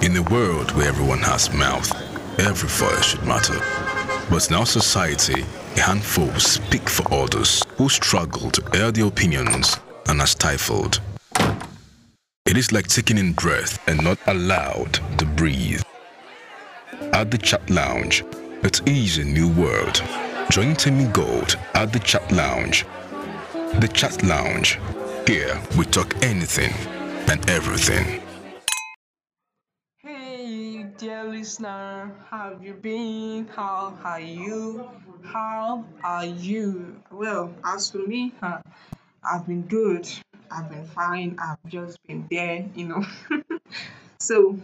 In a world where everyone has mouth, every voice should matter. But in our society, a handful speak for others who struggle to air their opinions and are stifled. It is like taking in breath and not allowed to breathe. At the Chat Lounge, it is a new world. Join Timmy Gold at the Chat Lounge. The Chat Lounge. Here we talk anything and everything. Listener, how have you been? How are you? How are you? Well, as for me, huh, I've been good. I've been fine. I've just been there, you know. so,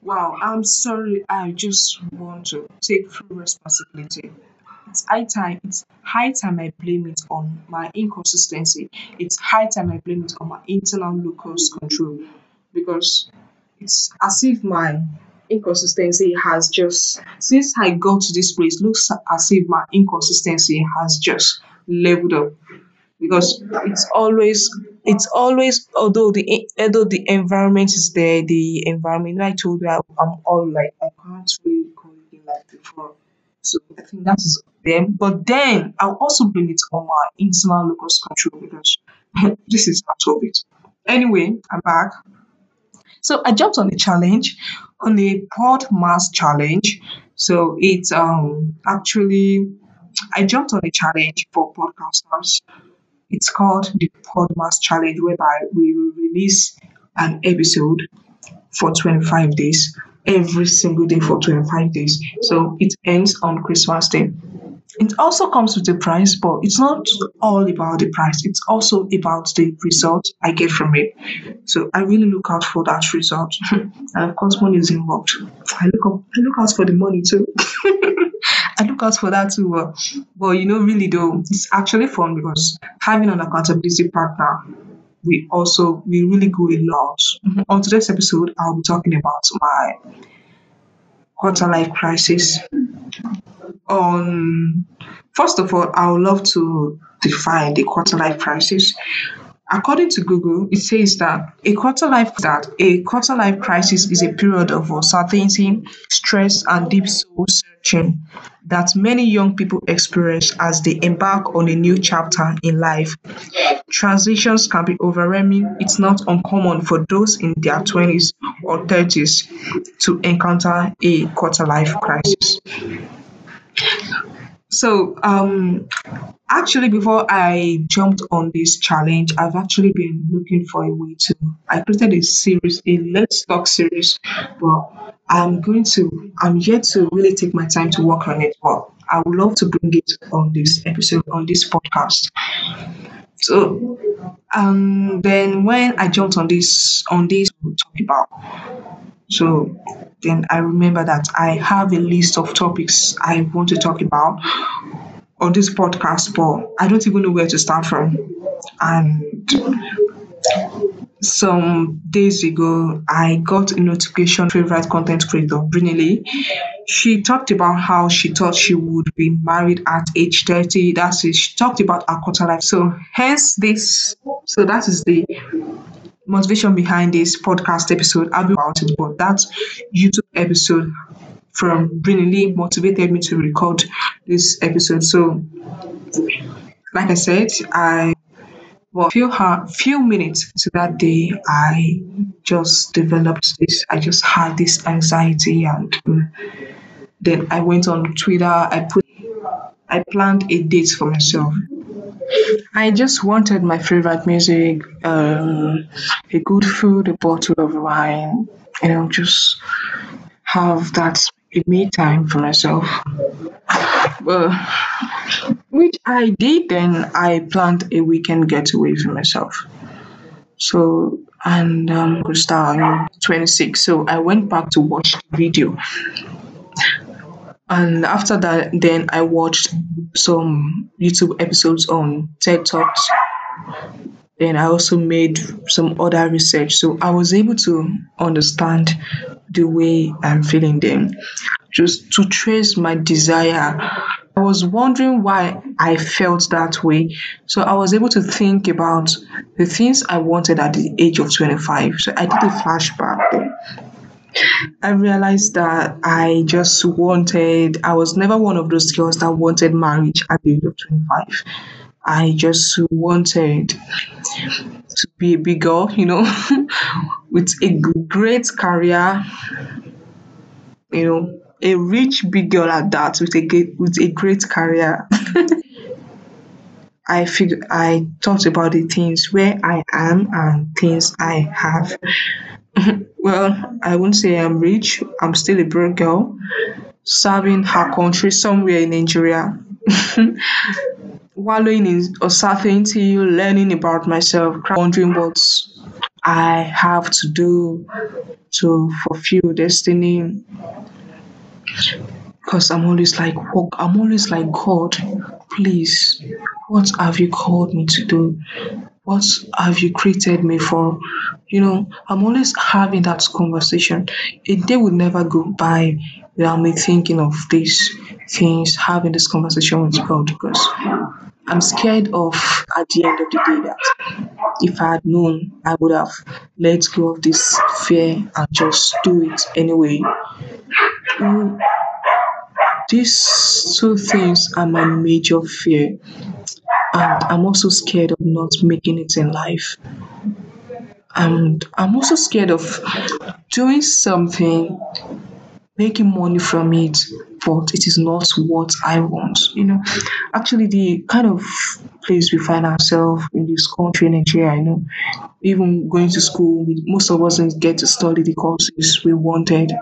wow, I'm sorry. I just want to take full responsibility. It's high time. It's high time I blame it on my inconsistency. It's high time I blame it on my internal locus control because it's as if my inconsistency has just since I got to this place looks as if my inconsistency has just leveled up. Because it's always it's always although the although the environment is there the environment I told you I, I'm all like I can't really call it like before. So I think that is them. But then I'll also blame it on my internal locus control because this is part of it. Anyway I'm back so I jumped on the challenge, on the Podmas challenge. So it's um actually I jumped on the challenge for podcasters. It's called the Podmas challenge, whereby we will release an episode for 25 days every single day for 25 days. So it ends on Christmas Day. It also comes with a price, but it's not all about the price. It's also about the result I get from it. So I really look out for that result, and of course, money is involved. I look up, I look out for the money too. I look out for that too. Uh, but you know, really though, it's actually fun because having an accountability partner, we also we really go a lot. On today's episode, I'll be talking about my quarter life crisis. On first of all i would love to define the quarter life crisis according to google it says that a quarter life that a quarter life crisis is a period of uncertainty stress and deep soul searching that many young people experience as they embark on a new chapter in life. Transitions can be overwhelming. It's not uncommon for those in their 20s or 30s to encounter a quarter life crisis. So, um, actually, before I jumped on this challenge, I've actually been looking for a way to. I created a series, a Let's Talk series, but I'm going to. I'm yet to really take my time to work on it. But I would love to bring it on this episode, on this podcast. So, um, then when I jumped on this, on this, talk about. So then I remember that I have a list of topics I want to talk about on this podcast, but I don't even know where to start from. And some days ago, I got a notification favorite content creator, Brinley. She talked about how she thought she would be married at age 30. That's it. She talked about her quarter life. So hence this so that is the motivation behind this podcast episode. I'll be about it, but that YouTube episode from Brinley motivated me to record this episode. So, like I said, I well, few few minutes to that day, I just developed this. I just had this anxiety, and um, then I went on Twitter. I put, I planned a date for myself. I just wanted my favorite music, um, a good food, a bottle of wine, you know, just have that me time for myself. Which I did then. I planned a weekend getaway for myself. So, and um, on 26. So I went back to watch the video. And after that, then I watched some YouTube episodes on TED Talks. Then I also made some other research. So I was able to understand the way I'm feeling them, Just to trace my desire I was wondering why I felt that way. So I was able to think about the things I wanted at the age of 25. So I did a flashback. I realized that I just wanted, I was never one of those girls that wanted marriage at the age of 25. I just wanted to be a big girl, you know, with a great career, you know, a rich big girl at that with a with a great career. I figured I thought about the things where I am and things I have. well, I won't say I'm rich. I'm still a broke girl serving her country somewhere in Nigeria. Wallowing in uncertainty, learning about myself, wondering what I have to do to fulfill destiny. Because I'm always like, I'm always like, God, please, what have you called me to do? What have you created me for? You know, I'm always having that conversation. A day would never go by without me thinking of these things, having this conversation with God because I'm scared of at the end of the day that if I had known, I would have let go of this fear and just do it anyway. Mm, These two things are my major fear, and I'm also scared of not making it in life. And I'm also scared of doing something making money from it, but it is not what I want. You know, actually, the kind of place we find ourselves in this country, Nigeria, you know, even going to school, we, most of us didn't get to study the courses we wanted.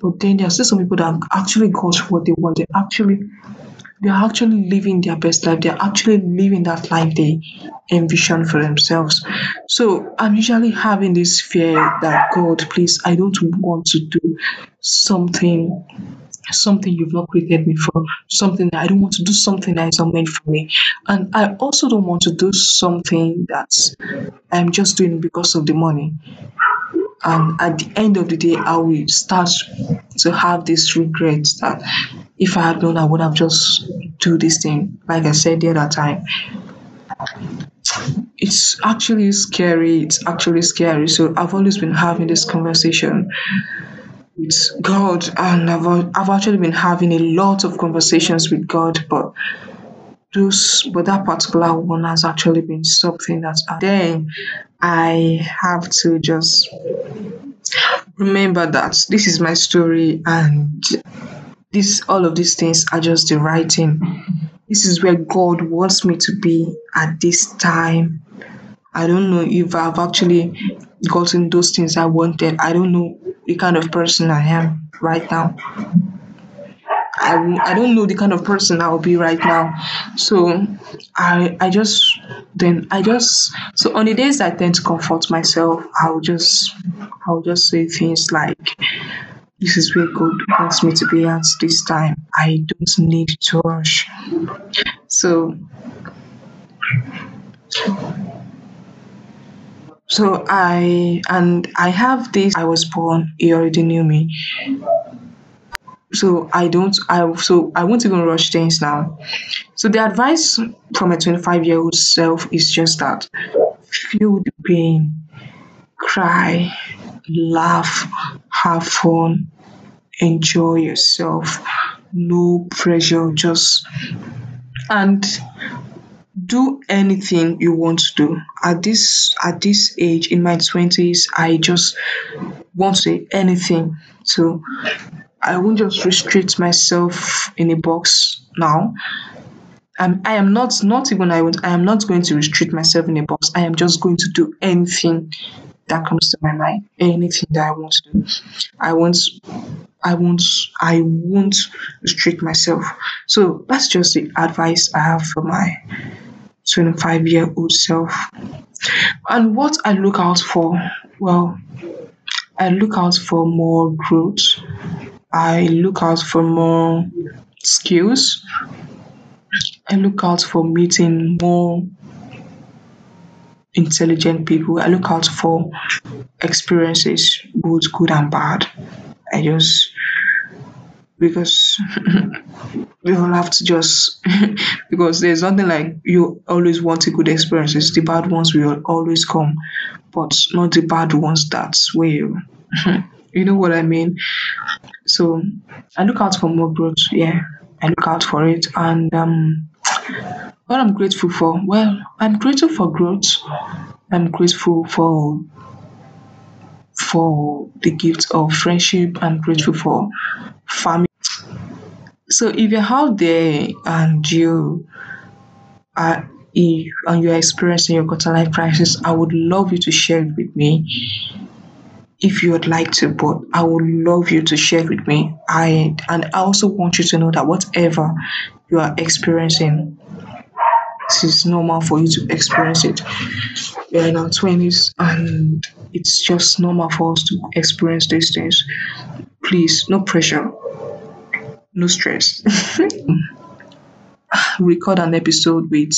But then there are still some people that actually got what they wanted. Actually, they are actually living their best life. They are actually living that life they envision for themselves. So I'm usually having this fear that God, please, I don't want to do something something you've not created me for, something that I don't want to do something that is not meant for me. And I also don't want to do something that I'm just doing because of the money. And at the end of the day, I will start to have this regret that if I had known, I would have just do this thing. Like I said the other time, it's actually scary. It's actually scary. So I've always been having this conversation with God, and I've I've actually been having a lot of conversations with God, but those but that particular one has actually been something that then I have to just remember that this is my story and this all of these things are just the writing. This is where God wants me to be at this time. I don't know if I've actually gotten those things I wanted. I don't know the kind of person I am right now. I, I don't know the kind of person I'll be right now. So I I just then I just so on the days I tend to comfort myself, I'll just I'll just say things like this is where God wants me to be at this time. I don't need to rush. So so I and I have this I was born, he already knew me. So I don't I so I won't even rush things now. So the advice from a 25 year old self is just that feel the pain, cry, laugh, have fun, enjoy yourself. No pressure, just and do anything you want to do. At this at this age in my 20s, I just want to say anything. So I won't just restrict myself in a box now. I'm, I am not not even I would I am not going to restrict myself in a box. I am just going to do anything that comes to my mind, anything that I want to do. I won't I won't I won't restrict myself. So that's just the advice I have for my 25 year old self. And what I look out for, well, I look out for more growth. I look out for more skills. I look out for meeting more intelligent people. I look out for experiences, both good and bad. I just because we all have to just because there's nothing like you always want a good experience. It's the bad ones will always come, but not the bad ones where you you know what I mean. So I look out for more growth. Yeah, I look out for it, and um, what I'm grateful for. Well, I'm grateful for growth. I'm grateful for for the gift of friendship. I'm grateful for family. So if you're out there and you are and you're experiencing your quarter life crisis, I would love you to share it with me if you would like to, but I would love you to share it with me. I and I also want you to know that whatever you are experiencing, it is normal for you to experience it. We are in our twenties and it's just normal for us to experience these things. Please, no pressure, no stress. Record an episode with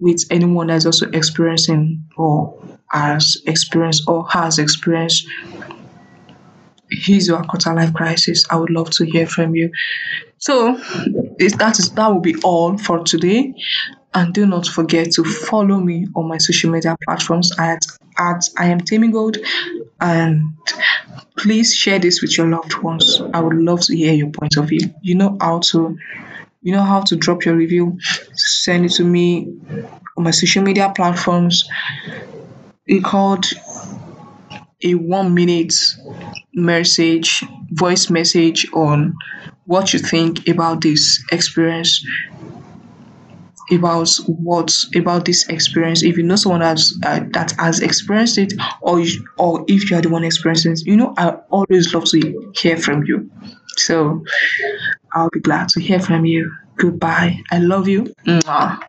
with anyone that's also experiencing or has experienced or has experienced his or her quarter life crisis. I would love to hear from you. So that is that will be all for today. And do not forget to follow me on my social media platforms at at I am Tammy Gold and please share this with your loved ones. I would love to hear your point of view. You know how to you know how to drop your review, send it to me on my social media platforms. Record a one minute message, voice message on what you think about this experience about what about this experience. If you know someone else uh, that has experienced it or you, or if you are the one experiencing it you know i always love to hear from you. So i'll be glad to hear from you. Goodbye. I love you. Mwah.